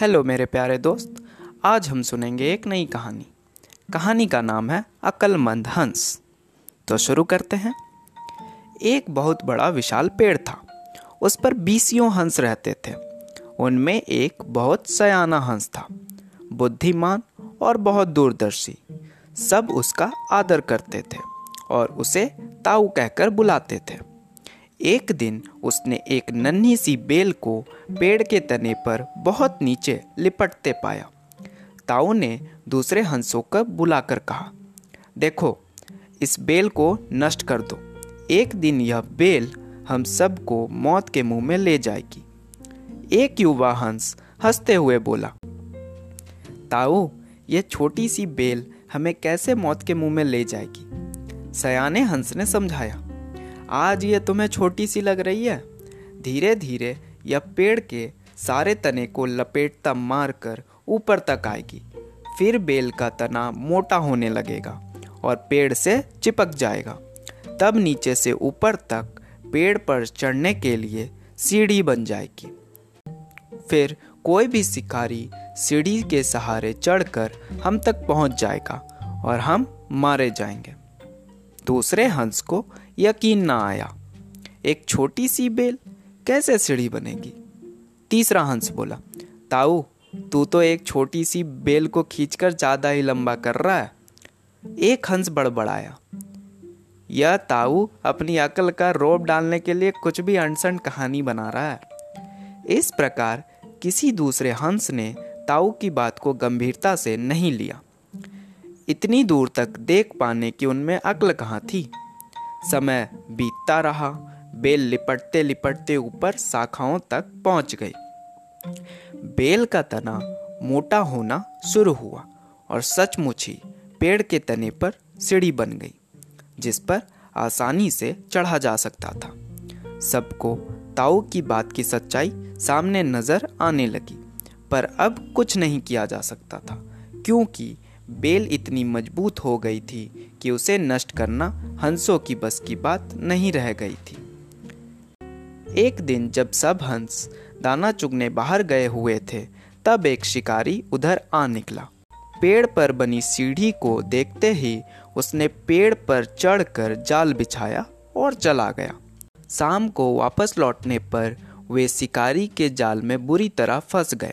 Hello मेरे प्यारे दोस्त, आज हम सुनेंगे एक नई कहानी। कहानी का नाम है अक्लमंद हंस। तो शुरू करते हैं। एक बहुत बड़ा विशाल पेड़ था। उस पर बीसियों हंस रहते थे। उनमें एक बहुत सयाना हंस था। बुद्धिमान और बहुत दूरदर्शी। सब उसका आदर करते थे और उसे ताऊ कहकर बुलाते थे। एक दिन उसने एक नन्ही सी बेल को पेड़ के तने पर बहुत नीचे लिपटते पाया। ताऊ ने दूसरे हंसों को बुलाकर कहा, देखो, इस बेल को नष्ट कर दो। एक दिन यह बेल हम सबको मौत के मुँह में ले जाएगी। एक युवा हंस हँसते हुए बोला, ताऊ, यह छोटी सी बेल हमें कैसे मौत के मुँह में ले जाएगी? सयाने हंस ने समझाया आज ये तुम्हें छोटी सी लग रही है। धीरे धीरे यह पेड़ के सारे तने को लपेटता मार कर ऊपर तक आएगी। फिर बेल का तना मोटा होने लगेगा और पेड़ से चिपक जाएगा। तब नीचे से ऊपर तक पेड़ पर चढ़ने के लिए सीढ़ी बन जाएगी। फिर कोई भी शिकारी सीढ़ी के सहारे चढ़कर हम तक पहुँच जाएगा और हम मारे जाएँगे। दूसरे हंस को यकीन ना आया। एक छोटी सी बेल कैसे सीढ़ी बनेगी? तीसरा हंस बोला, ताऊ, तू तो एक छोटी सी बेल को खींचकर ज़्यादा ही लंबा कर रहा है। एक हंस बड़बड़ाया, यह ताऊ अपनी अकल का रोब डालने के लिए कुछ भी अनसन कहानी बना रहा है। इस प्रकार किसी दूसरे हंस ने ताऊ की बात को गंभीरता से नहीं लिया। इतनी दूर तक देख पाने की उनमें अक्ल कहाँ थी? समय बीतता रहा। बेल लिपटते लिपटते ऊपर शाखाओं तक पहुँच गई। बेल का तना मोटा होना शुरू हुआ और सचमुच ही पेड़ के तने पर सीढ़ी बन गई, जिस पर आसानी से चढ़ा जा सकता था। सबको ताऊ की बात की सच्चाई सामने नज़र आने लगी, पर अब कुछ नहीं किया जा सकता था, क्योंकि बेल इतनी मज़बूत हो गई थी कि उसे नष्ट करना हंसों की बस की बात नहीं रह गई थी। एक दिन जब सब हंस दाना चुगने बाहर गए हुए थे, तब एक शिकारी उधर आ निकला। पेड़ पर बनी सीढ़ी को देखते ही उसने पेड़ पर चढ़कर जाल बिछाया और चला गया। शाम को वापस लौटने पर वे शिकारी के जाल में बुरी तरह फंस गए।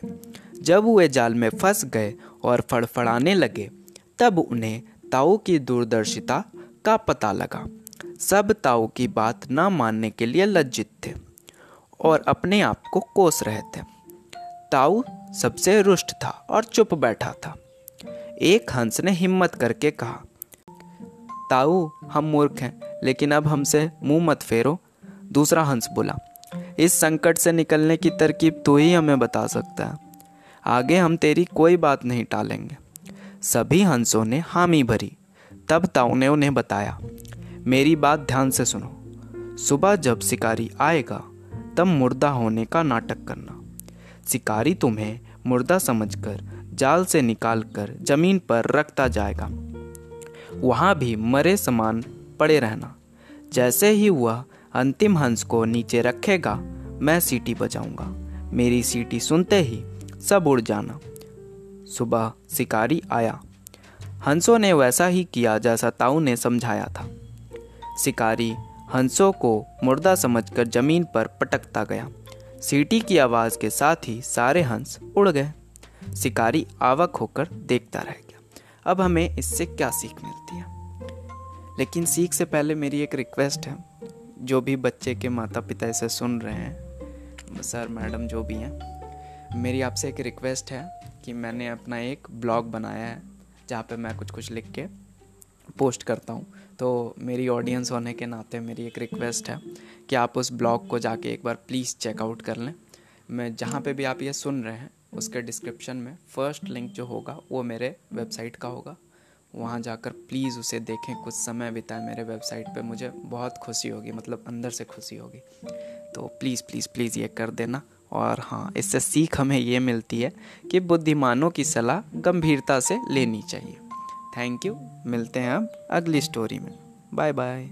जब वे जाल में फंस गए और फड़फड़ाने लगे, तब उन्हें ताऊ की दूरदर्शिता का पता लगा। सब ताऊ की बात न मानने के लिए लज्जित थे और अपने आप को कोस रहे थे। ताऊ सबसे रुष्ट था और चुप बैठा था। एक हंस ने हिम्मत करके कहा, ताऊ, हम मूर्ख हैं, लेकिन अब हमसे मुँह मत फेरो, दूसरा हंस बोला, इस संकट से निकलने की तरकीब तो ही हमें बता सकता है। आगे हम तेरी कोई बात नहीं टालेंगे। सभी हंसों ने हामी भरी। तब ताऊ ने बताया, मेरी बात ध्यान से सुनो। सुबह जब शिकारी आएगा, तब मुर्दा होने का नाटक करना। शिकारी तुम्हें मुर्दा समझकर, जाल से निकालकर ज़मीन पर रखता जाएगा। वहाँ भी मरे समान पड़े रहना। जैसे ही वह अंतिम हंस को नीचे रखेगा, मैं सीटी बजाऊँगा। मेरी सीटी सुनते ही सब उड़ जाना। सुबह शिकारी आया। हंसों ने वैसा ही किया जैसा ताऊ ने समझाया था। शिकारी हंसों को मुर्दा समझकर ज़मीन पर पटकता गया। सीटी की आवाज़ के साथ ही सारे हंस उड़ गए। शिकारी आवक होकर देखता रह गया। अब हमें इससे क्या सीख मिलती है? लेकिन सीख से पहले मेरी एक रिक्वेस्ट है। जो भी बच्चे के माता पिता इसे सुन रहे हैं, सर, मैडम, जो भी हैं मेरी आपसे एक रिक्वेस्ट है कि मैंने अपना एक ब्लॉग बनाया है, जहाँ पे मैं कुछ कुछ लिख के पोस्ट करता हूँ। तो मेरी ऑडियंस होने के नाते मेरी एक रिक्वेस्ट है कि आप उस ब्लॉग को जाके एक बार प्लीज़ चेकआउट कर लें। मैं जहाँ पे भी आप ये सुन रहे हैं, उसके डिस्क्रिप्शन में फ़र्स्ट लिंक जो होगा, वो मेरे वेबसाइट का होगा। वहाँ जाकर प्लीज़ उसे देखें, कुछ समय बिताएँ मेरे वेबसाइट पे मुझे बहुत खुशी होगी मतलब अंदर से खुशी होगी। तो प्लीज़ प्लीज़ प्लीज़ ये कर देना। और हाँ इससे सीख हमें ये मिलती है कि बुद्धिमानों की सलाह गंभीरता से लेनी चाहिए। थैंक यू मिलते हैं अब अगली स्टोरी में। Bye bye